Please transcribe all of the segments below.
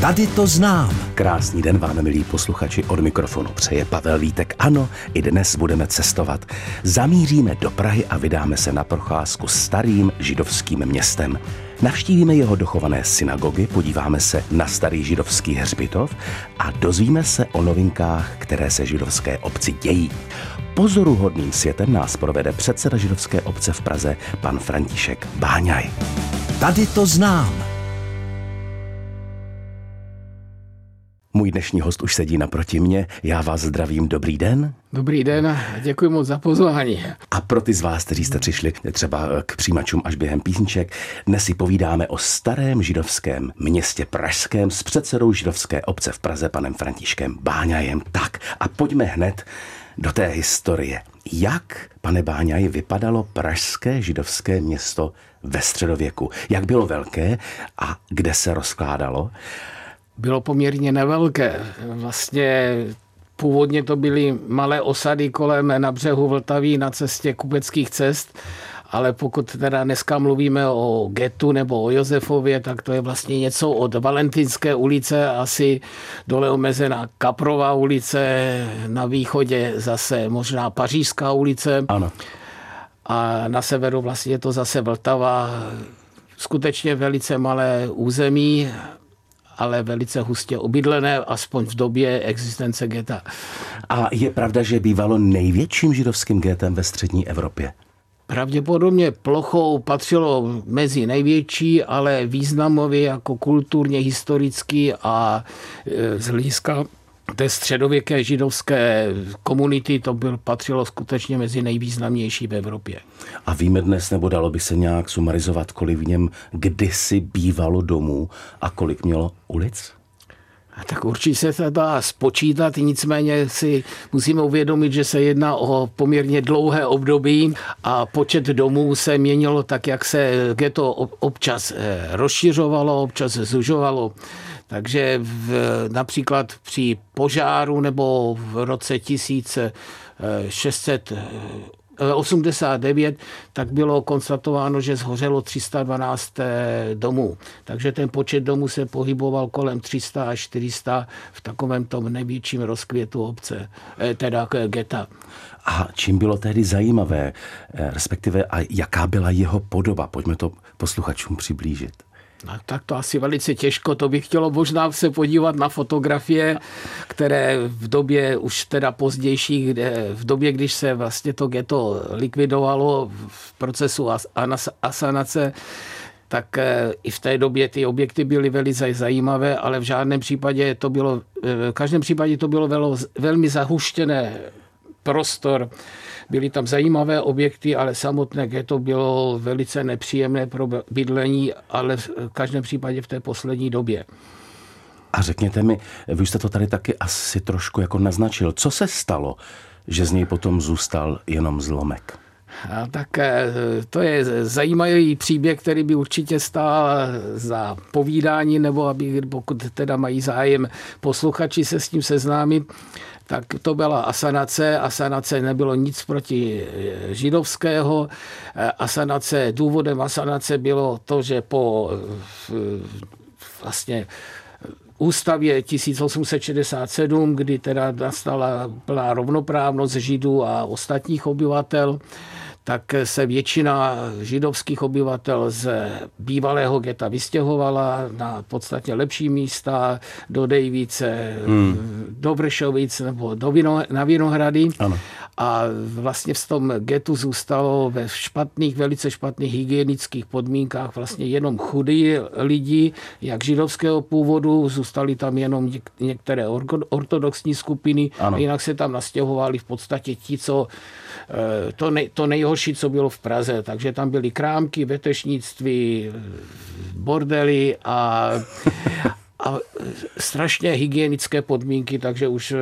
Tady to znám. Krásný den vám, milí posluchači, od mikrofonu přeje Pavel Vítek. Ano, i dnes budeme cestovat. Zamíříme do Prahy a vydáme se na procházku starým židovským městem. Navštívíme jeho dochované synagogy, podíváme se na starý židovský hřbitov a dozvíme se o novinkách, které se židovské obci dějí. Pozoruhodným světem nás provede předseda židovské obce v Praze, pan František Báňaj. Tady to znám. Můj dnešní host už sedí naproti mě. Já vás zdravím. Dobrý den. Dobrý den a děkuji moc za pozvání. A pro ty z vás, kteří jste přišli třeba k přijímačům až během písniček, dnes si povídáme o starém židovském městě Pražském s předsedou židovské obce v Praze, panem Františkem Báňajem. Tak a pojďme hned do té historie. Jak, pane Báňaj, vypadalo pražské židovské město ve středověku? Jak bylo velké a kde se rozkládalo? Bylo poměrně nevelké. Vlastně původně to byly malé osady kolem na břehu Vltaví na cestě kupeckých cest, ale pokud teda dneska mluvíme o getu nebo o Josefově, tak to je vlastně něco od Valentinské ulice, asi dole omezená Kaprová ulice, na východě zase možná Pařížská ulice. Ano. A na severu vlastně je to zase Vltava, skutečně velice malé území, ale velice hustě obydlené, aspoň v době existence geta. A je pravda, že bývalo největším židovským getem ve střední Evropě? Pravděpodobně plochou patřilo mezi největší, ale významově jako kulturně, historický a e, z hlediska té středověké židovské komunity to byl, patřilo skutečně mezi nejvýznamnější v Evropě. A víme dnes, nebo dalo by se nějak sumarizovat, kolik v něm kdysi bývalo domů a kolik mělo ulic? Tak určitě se to dá spočítat, nicméně si musíme uvědomit, že se jedná o poměrně dlouhé období a počet domů se měnilo tak, jak se to občas eh, rozšiřovalo, občas zužovalo. Takže v, například při požáru nebo v roce 1600 89, tak bylo konstatováno, že zhořelo 312 domů. Takže ten počet domů se pohyboval kolem 300 až 400 v takovém tom největším rozkvětu obce, eh, teda geta. A čím bylo tehdy zajímavé, eh, respektive a jaká byla jeho podoba? Pojďme to posluchačům přiblížit. No, tak to asi velice těžko, to bych chtělo možná se podívat na fotografie, které v době už teda pozdější, kde, v době, když se vlastně to geto likvidovalo v procesu asanace, tak eh, i v té době ty objekty byly velice zajímavé, ale v žádném případě to bylo, eh, v každém případě to bylo velmi zahuštěné prostor Byly tam zajímavé objekty, ale samotné ghetto bylo velice nepříjemné pro bydlení, ale v každém případě v té poslední době. A řekněte mi, vy jste to tady taky asi trošku jako naznačil. Co se stalo, že z něj potom zůstal jenom zlomek? A tak eh, to je zajímavý příběh, který by určitě stál za povídání, nebo aby, pokud teda mají zájem posluchači se s tím seznámit, tak to byla asanace. Asanace nebylo nic proti eh, židovského. Eh, asanace, důvodem asanace bylo to, že po vlastně ústavě 1867, kdy teda nastala plná rovnoprávnost židů a ostatních obyvatel, tak se většina židovských obyvatel z bývalého geta vystěhovala na podstatně lepší místa do Dejvice, hmm. do Vršovic nebo do Vino, na Vinohrady. Ano. A vlastně v tom getu zůstalo ve špatných, velice špatných hygienických podmínkách vlastně jenom chudí lidi, jak židovského původu, zůstali tam jenom některé ortodoxní skupiny, ano. jinak se tam nastěhovali v podstatě ti, co eh, to, nej, to nejhorší, co bylo v Praze. Takže tam byly krámky, vetešnictví, bordely a, a strašně hygienické podmínky, takže už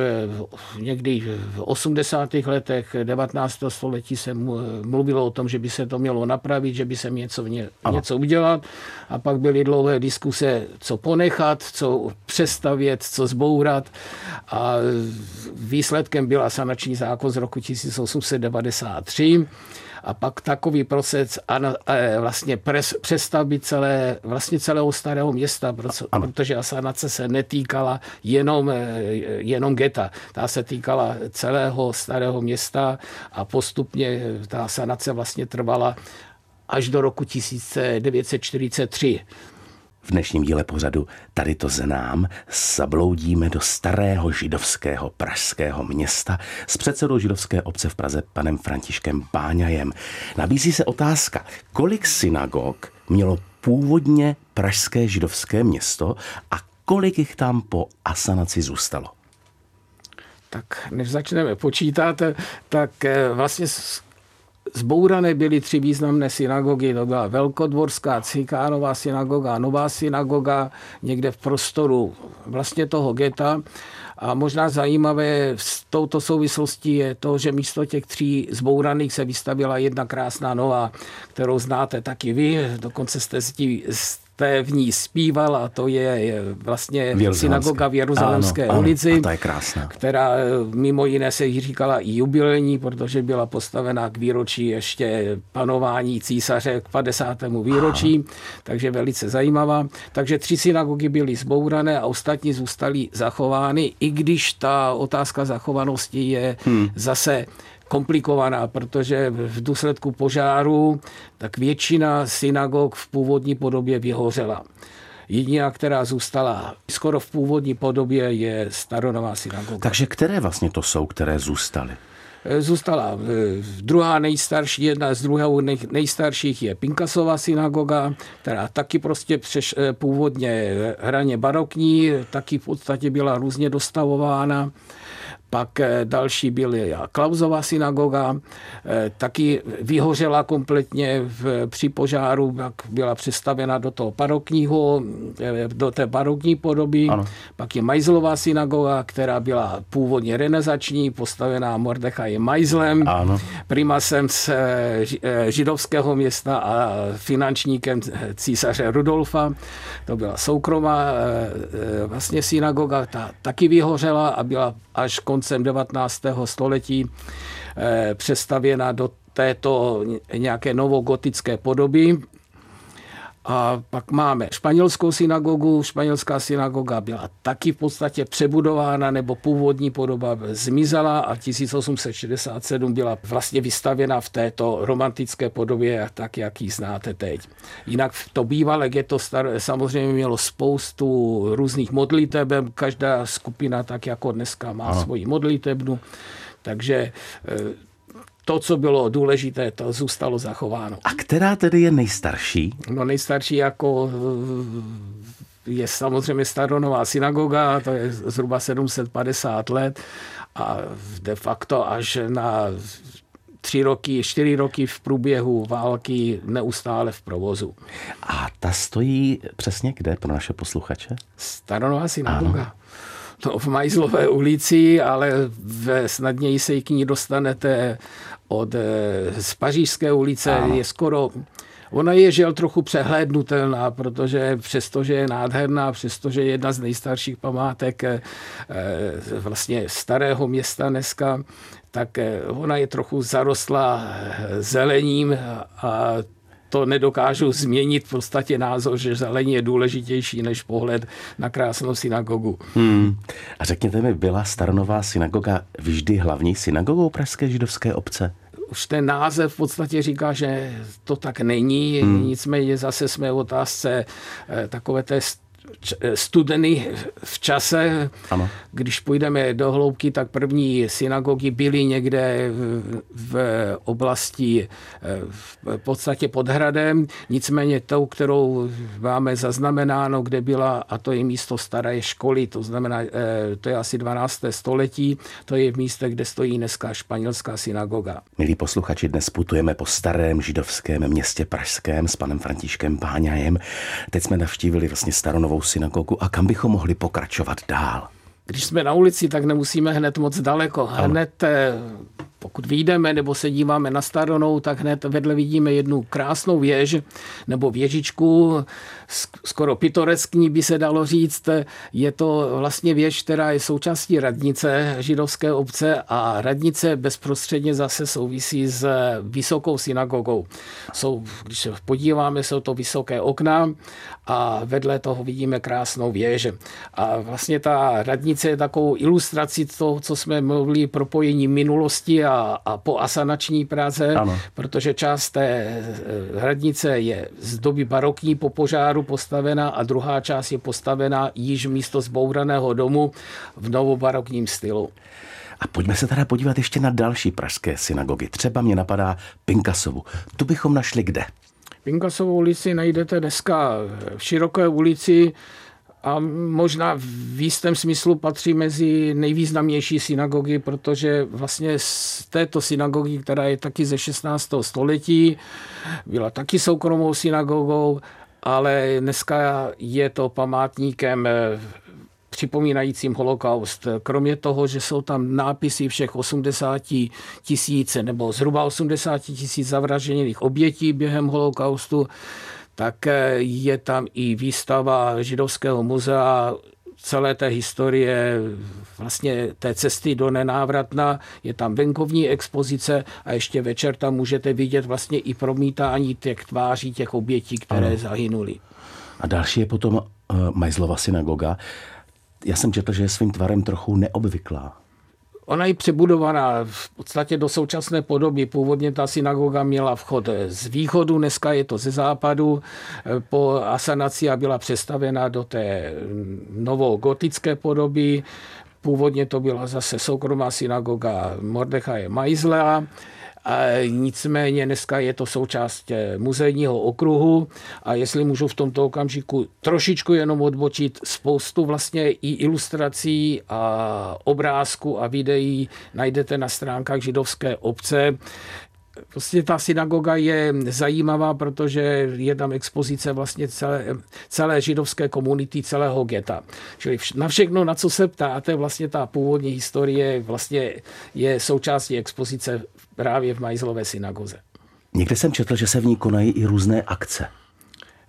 někdy v 80. letech 19. století se mluvilo o tom, že by se to mělo napravit, že by se něco, něco udělat a pak byly dlouhé diskuse, co ponechat, co přestavět, co zbourat. A výsledkem byl sanační zákon z roku 1893 a pak takový proces vlastně pres, přestavby celé, vlastně celého starého města, protože asanace se netýkala jenom, jenom geta, ta se týkala celého starého města a postupně ta asanace vlastně trvala až do roku 1943. V dnešním díle pořadu Tady to znám zabloudíme do starého židovského pražského města s předsedou židovské obce v Praze panem Františkem Báňajem. Nabízí se otázka, kolik synagog mělo původně pražské židovské město a kolik jich tam po asanaci zůstalo? Tak než začneme počítat, tak eh, vlastně Zbourané byly tři významné synagogy, to byla Velkodvorská Cikánová synagoga, Nová synagoga, někde v prostoru vlastně toho geta. A možná zajímavé s touto souvislostí je to, že místo těch tří zbouraných se vystavila jedna krásná nová, kterou znáte taky vy, dokonce jste s jste v ní zpíval a to je vlastně synagoga v Jeruzalémské ano, ulici, ano, a ta je krásná. která eh, mimo jiné se jí říkala i jubilejní, protože byla postavená k výročí ještě panování císaře k 50. výročí, Aha. takže velice zajímavá. Takže tři synagogy byly zbourané a ostatní zůstaly zachovány, i když ta otázka zachovanosti je hmm. zase komplikovaná, protože v důsledku požáru tak většina synagog v původní podobě vyhořela. Jediná, která zůstala skoro v původní podobě, je staronová synagoga. Takže které vlastně to jsou, které zůstaly? Zůstala druhá nejstarší, jedna z druhou nejstarších je Pinkasová synagoga, která taky prostě přeš, původně hraně barokní, taky v podstatě byla různě dostavována. Pak eh, další byly Klauzová synagoga, eh, taky vyhořela kompletně v, při požáru, jak byla přestavěna do toho barokního, eh, do té barokní podoby. Ano. Pak je Majzlová synagoga, která byla původně renesační, postavená Mordechaj Majzlem, ano. primasem z židovského města a finančníkem císaře Rudolfa. To byla soukromá vlastně synagoga, ta taky vyhořela a byla až koncem 19. století eh, přestavěna do této nějaké novogotické podoby. A pak máme španělskou synagogu. Španělská synagoga byla taky v podstatě přebudována, nebo původní podoba zmizela a 1867 byla vlastně vystavěna v této romantické podobě, tak jak ji znáte teď. Jinak to bývalé to staré samozřejmě mělo spoustu různých modliteb, každá skupina tak jako dneska má Aha. svoji modlitebnu, takže eh, to, co bylo důležité, to zůstalo zachováno. A která tedy je nejstarší? No nejstarší jako je samozřejmě Staronová synagoga, to je zhruba 750 let a de facto až na tři roky, čtyři roky v průběhu války neustále v provozu. A ta stojí přesně kde pro naše posluchače? Staronová synagoga. Ano. No, v Majzlové ulici, ale ve, snadněji se k ní dostanete od eh, z Pařížské ulice ano. je skoro Ona je žel trochu přehlédnutelná, protože přestože je nádherná, přestože je jedna z nejstarších památek eh, eh, vlastně starého města dneska, tak ona je trochu zarostla zelením a to nedokážu změnit v podstatě názor, že zelení je důležitější než pohled na krásnou synagogu. Hmm. A řekněte mi, byla Staronová synagoga vždy hlavní synagogou Pražské židovské obce? už ten název v podstatě říká, že to tak není, hmm. nicméně zase jsme v otázce eh, takové té studeny v čase. Ano. Když půjdeme do hloubky, tak první synagogy byly někde v oblasti v podstatě pod hradem. Nicméně tou, kterou máme zaznamenáno, kde byla, a to je místo staré školy, to znamená, eh, to je asi 12. století, to je v místě, kde stojí dneska španělská synagoga. Milí posluchači, dnes putujeme po starém židovském městě Pražském s panem Františkem Páňajem. Teď jsme navštívili vlastně staronovou synagogu a kam bychom mohli pokračovat dál? Když jsme na ulici, tak nemusíme hned moc daleko. Hned pokud vyjdeme nebo se díváme na Staronou, tak hned vedle vidíme jednu krásnou věž nebo věžičku, skoro pitoreskní by se dalo říct. Je to vlastně věž, která je součástí radnice židovské obce a radnice bezprostředně zase souvisí s vysokou synagogou. Jsou, když se podíváme, jsou to vysoké okna a vedle toho vidíme krásnou věž. A vlastně ta radnice je takovou ilustrací toho, co jsme mluvili, propojení minulosti a, a po asanační Praze, ano. protože část té eh, radnice je z doby barokní po požáru postavená a druhá část je postavená již místo zbouraného domu v novobarokním stylu. A pojďme se teda podívat ještě na další pražské synagogy. Třeba mě napadá Pinkasovu. Tu bychom našli kde? Pinkasovou ulici najdete dneska v široké ulici a možná v jistém smyslu patří mezi nejvýznamnější synagogy, protože vlastně z této synagogy, která je taky ze 16. století, byla taky soukromou synagogou, ale dneska je to památníkem připomínajícím holokaust. Kromě toho, že jsou tam nápisy všech 80 tisíc nebo zhruba 80 tisíc zavražených obětí během holokaustu, tak je tam i výstava Židovského muzea celé té historie, vlastně té cesty do nenávratna, je tam venkovní expozice a ještě večer tam můžete vidět vlastně i promítání těch tváří těch obětí, které ano. zahynuly. A další je potom uh, Majzlova synagoga. Já jsem četl, že je svým tvarem trochu neobvyklá. Ona je přebudovaná v podstatě do současné podoby. Původně ta synagoga měla vchod z východu, dneska je to ze západu. Po asanaci byla přestavěna do té novogotické podoby. Původně to byla zase soukromá synagoga Mordechaje Majzlea. A nicméně dneska je to součást eh, muzejního okruhu a jestli můžu v tomto okamžiku trošičku jenom odbočit, spoustu vlastně i ilustrací a obrázků a videí najdete na stránkách židovské obce, Prostě ta synagoga je zajímavá, protože je tam expozice vlastně celé, celé židovské komunity, celého geta. Čili na všechno, na co se ptáte, vlastně ta původní historie vlastně je součástí expozice právě v Majzlové synagoze. Někde jsem četl, že se v ní konají i různé akce.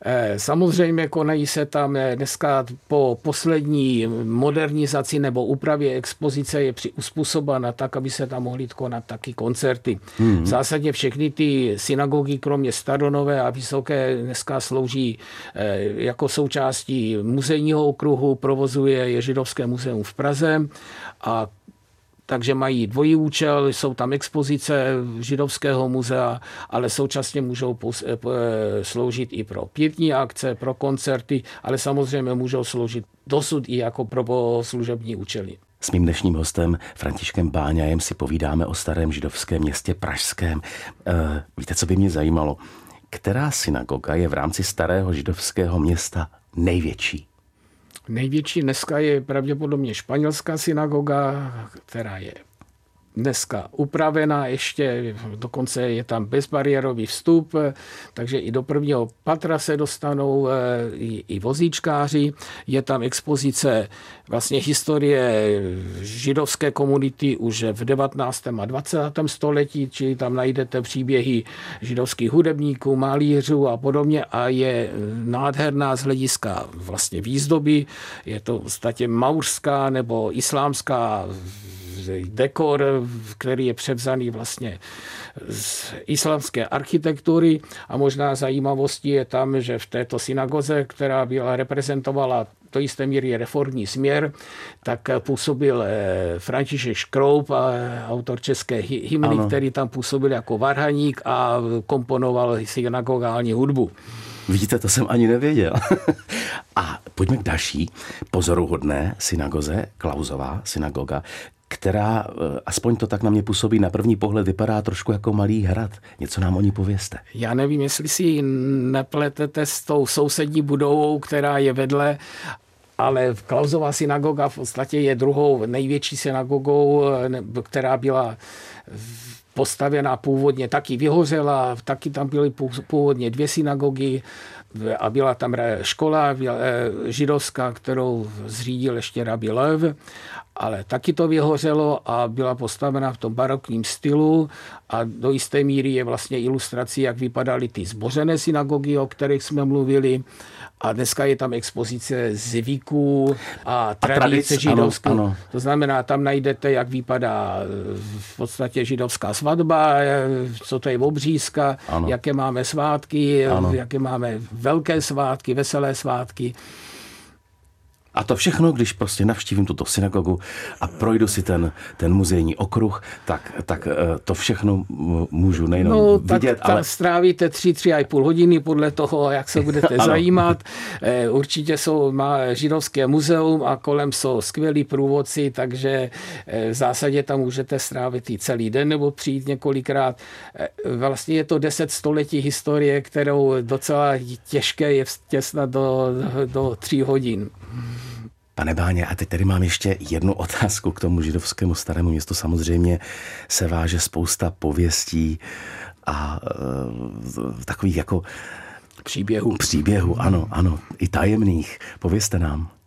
Eh, samozřejmě konají se tam eh, dneska po poslední modernizaci nebo úpravě expozice je uspůsobena tak, aby se tam mohly konat taky koncerty. Hmm. V zásadě všechny ty synagogy, kromě Staronové a Vysoké, dneska slouží eh, jako součástí muzejního okruhu, provozuje je Židovské muzeum v Praze a takže mají dvojí účel, jsou tam expozice židovského muzea, ale současně můžou eh, eh, sloužit i pro pětní akce, pro koncerty, ale samozřejmě můžou sloužit dosud i jako pro služební účely. S mým dnešním hostem Františkem Báňajem si povídáme o starém židovském městě Pražském. E, víte, co by mě zajímalo? Která synagoga je v rámci starého židovského města největší? Největší dneska je pravděpodobně španělská synagoga, která je dneska upravená ještě, dokonce je tam bezbariérový vstup, takže i do prvního patra se dostanou eh, i, i vozíčkáři. Je tam expozice vlastně historie židovské komunity už v 19. a 20. století, čili tam najdete příběhy židovských hudebníků, malířů a podobně a je nádherná z hlediska vlastně výzdoby. Je to v podstatě maurská nebo islámská dekor, který je převzaný vlastně z islamské architektury a možná zajímavostí je tam, že v této synagoze, která byla reprezentovala to jisté míry reformní směr, tak působil eh, František Škroup, autor české hymny, ano. který tam působil jako varhaník a komponoval synagogální hudbu. Vidíte, to jsem ani nevěděl. a pojďme k další pozoruhodné synagoze, Klauzová synagoga, která, eh, aspoň to tak na mě působí, na první pohled vypadá trošku jako malý hrad. Něco nám o ní pověste. Já nevím, jestli si ji nepletete s tou sousední budovou, která je vedle ale Klauzová synagoga v podstatě je druhou největší synagogou, eh, která byla postavená původně, taky vyhořela, taky tam byly původně dvě synagogy a byla tam škola židovská, kterou zřídil ještě Rabbi Lev ale taky to vyhořelo a byla postavena v tom barokním stylu a do jisté míry je vlastně ilustrací, jak vypadaly ty zbořené synagogy, o kterých jsme mluvili. A dneska je tam expozice zvyků a tradice židovské. To znamená, tam najdete, jak vypadá v podstatě židovská svatba, co to je obřízka, ano. jaké máme svátky, ano. jaké máme velké svátky, veselé svátky. A to všechno, když prostě navštívím tuto synagogu a projdu si ten, ten muzejní okruh, tak, tak eh, to všechno můžu nejenom no, vidět, tak ale... strávíte tři, tři a půl hodiny podle toho, jak se budete zajímat. Eh, určitě jsou, má židovské muzeum a kolem jsou skvělí průvodci, takže eh, v zásadě tam můžete strávit i celý den nebo přijít několikrát. Vlastně je to deset století historie, kterou docela těžké je vtěsnat do, do tří hodin. Pane Báně, a teď tady mám ještě jednu otázku k tomu židovskému starému městu. Samozřejmě se váže spousta pověstí a e, takových jako příběhů. Příběhů, ano, ano, i tajemných. Povězte nám.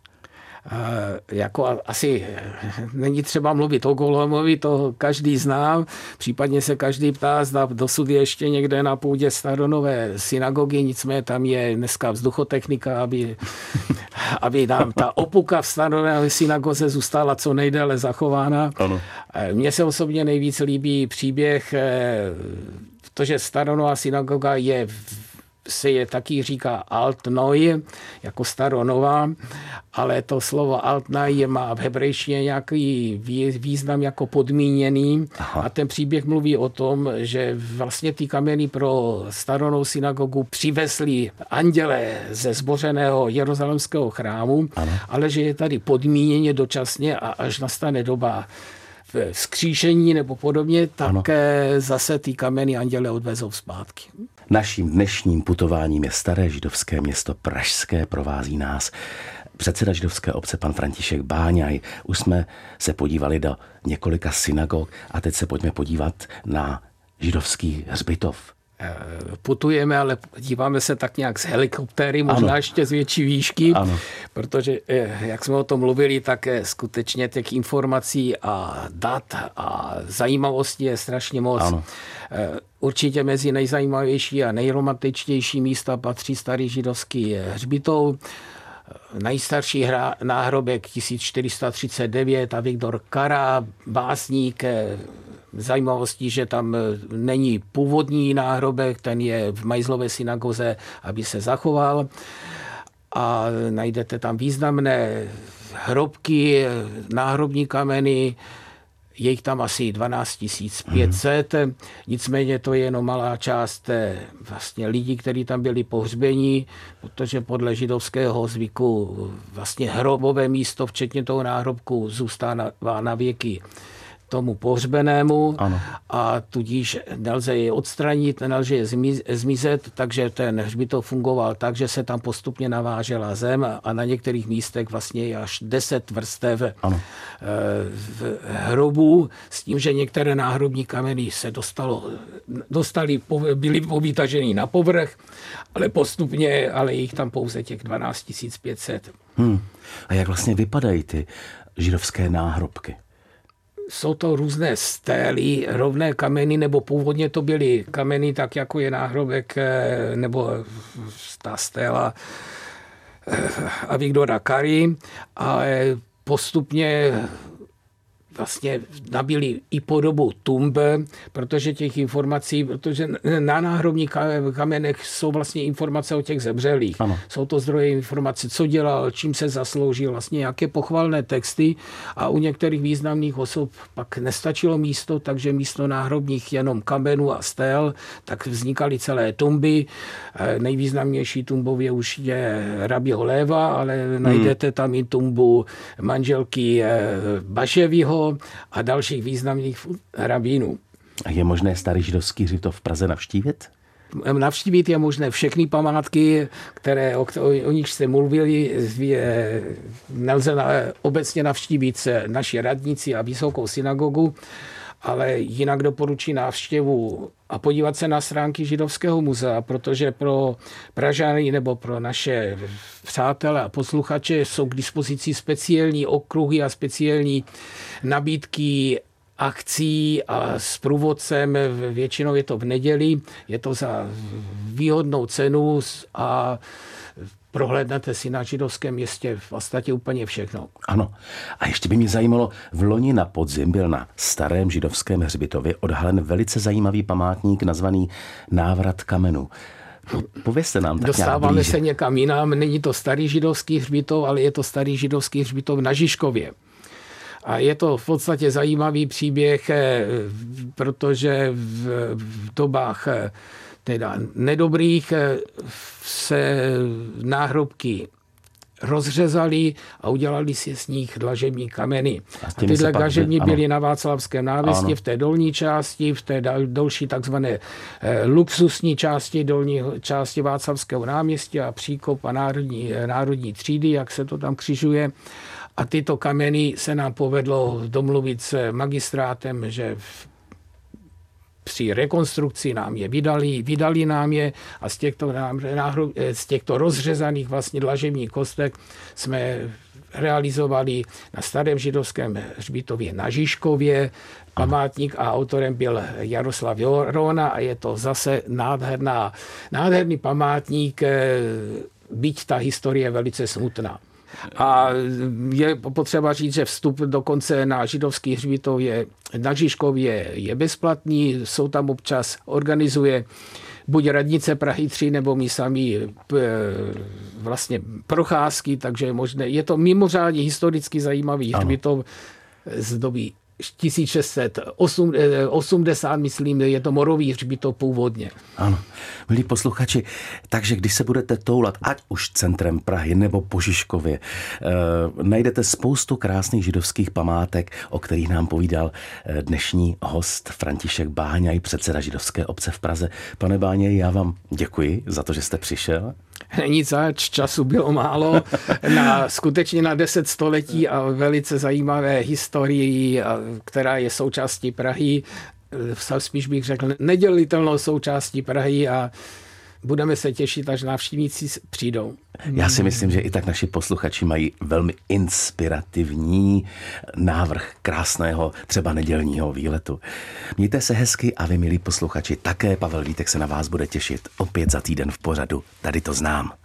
Eh, jako asi není třeba mluvit o Golemovi, to každý zná, případně se každý ptá, zda dosud je ještě někde na půdě staronové synagogy, nicméně tam je dneska vzduchotechnika, aby, aby nám ta opuka v staronové synagoze zůstala co nejdéle zachována. Ano. Eh, mně se osobně nejvíc líbí příběh, eh, to, že staronová synagoga je se je taky říká altnoj, jako staronová, ale to slovo altnoj má v hebrejštině nějaký význam jako podmíněný Aha. a ten příběh mluví o tom, že vlastně ty kameny pro staronou synagogu přivesli anděle ze zbořeného jeruzalemského chrámu, ano. ale že je tady podmíněně dočasně a až nastane doba vzkříšení nebo podobně, tak ano. zase ty kameny anděle odvezou zpátky. Naším dnešním putováním je staré židovské město Pražské, provází nás předseda židovské obce pan František Báňaj. Už jsme se podívali do několika synagog a teď se pojďme podívat na židovský hřbitov. Eh, putujeme, ale díváme se tak nějak z helikoptéry, možná ano. ještě z větší výšky, ano. protože, eh, jak jsme o tom mluvili, tak skutečně těch informací a dat a zajímavostí je strašně moc. Ano. Eh, určitě mezi nejzajímavější a nejromantičtější místa patří starý židovský hřbitov, Nejstarší hra, náhrobek 1439 a Viktor Kara, básník, zajímavostí, že tam není původní náhrobek, ten je v Majzlové synagoze, aby se zachoval. A najdete tam významné hrobky, náhrobní kameny, je jich tam asi 12 500, mm. nicméně to je jenom malá část vlastně lidí, kteří tam byli pohřbení, protože podle židovského zvyku vlastně hrobové místo, včetně toho náhrobku, zůstává na věky tomu pohřbenému ano. a tudíž nelze je odstranit, nelze je zmizet, takže ten hřbitov fungoval tak, že se tam postupně navážela zem a na některých místech vlastně je až deset vrstev ano. Eh, v hrobu s tím, že některé náhrobní kameny se dostalo, dostali, byly povytaženy na povrch, ale postupně, ale jich tam pouze těch 12 500. Hmm. A jak vlastně vypadají ty židovské náhrobky? Jsou to různé stély, rovné kameny, nebo původně to byly kameny, tak jako je náhrobek, eh, nebo ta stéla eh, Avigdora Kari, ale postupně vlastně nabili i podobu tumbe, protože těch informací, protože na náhrobních kamenech jsou vlastně informace o těch zemřelých. Ano. Jsou to zdroje informací, co dělal, čím se zasloužil, vlastně jaké pochvalné texty a u některých významných osob pak nestačilo místo, takže místo náhrobních jenom kamenů a stel, tak vznikaly celé tumby. Eh, nejvýznamnější tumbou je už je Rabiho Léva, ale hmm. najdete tam i tumbu manželky eh, A dalších významných rabínů. A je možné starý židovský hřbitov v Praze navštívit? Navštívit je možné všechny památky, které, o, o nich jste mluvili. Nelze na, obecně navštívit naši radnici a vysokou synagogu, ale jinak doporučí návštěvu a podívat se na stránky Židovského muzea, protože pro Pražany nebo pro naše přátelé a posluchače jsou k dispozici speciální okruhy a speciální nabídky akcí a s průvodcem, většinou je to v neděli, je to za výhodnou cenu a prohlédnete si na židovském městě v podstatě úplně všechno. Ano. A ještě by mě zajímalo, v loni na podzim byl na starém židovském hřbitově odhalen velice zajímavý památník nazvaný Návrat kamenu. Povězte nám tak Dostáváme se někam jinam. Není to starý židovský hřbitov, ale je to starý židovský hřbitov na Žižkově. A je to v podstatě zajímavý příběh, eh, protože v, dobách eh, teda nedobrých eh, se náhrobky rozřezali a udělali si z nich dlažební kameny. A, a tyhle dlažební byly na Václavském návěstí ano. v té dolní části, v té další takzvané luxusní části, dolní části Václavského náměstí a příkop a národní, národní třídy, jak se to tam křižuje. A tyto kameny se nám povedlo domluvit s magistrátem, že při rekonstrukci nám je vydali, vydali nám je a z těchto, z těchto rozřezaných vlastně dlažebních kostek jsme realizovali na starém židovském hřbitově na Žižkově. Památník a autorem byl Jaroslav Jorona a je to zase nádherná, nádherný památník, byť ta historie velice smutná. A je potřeba říct, že vstup dokonce na židovský hřbitov je na Žižkově je bezplatný, jsou tam občas, organizuje buď radnice Prahy 3, nebo my sami vlastně procházky, takže je možné. Je to mimořádně historicky zajímavý hřbitov z doby 1680, myslím, je to morový hřbitov původně. Ano. Milí posluchači, takže když se budete toulat, ať už centrem Prahy nebo po Žižkově, eh, najdete spoustu krásných židovských památek, o kterých nám povídal eh, dnešní host František Báňaj, předseda židovské obce v Praze. Pane Báňaj, já vám děkuji za to, že jste přišel. Není zač, času bylo málo, na, skutečně na deset století a velice zajímavé historii, která je součástí Prahy, spíš bych řekl nedělitelnou součástí Prahy a budeme se těšit, až návštěvníci přijdou. Já si myslím, že i tak naši posluchači mají velmi inspirativní návrh krásného, třeba nedělního výletu. Mějte se hezky a vy, milí posluchači, také Pavel Vítek se na vás bude těšit opět za týden v pořadu. Tady to znám.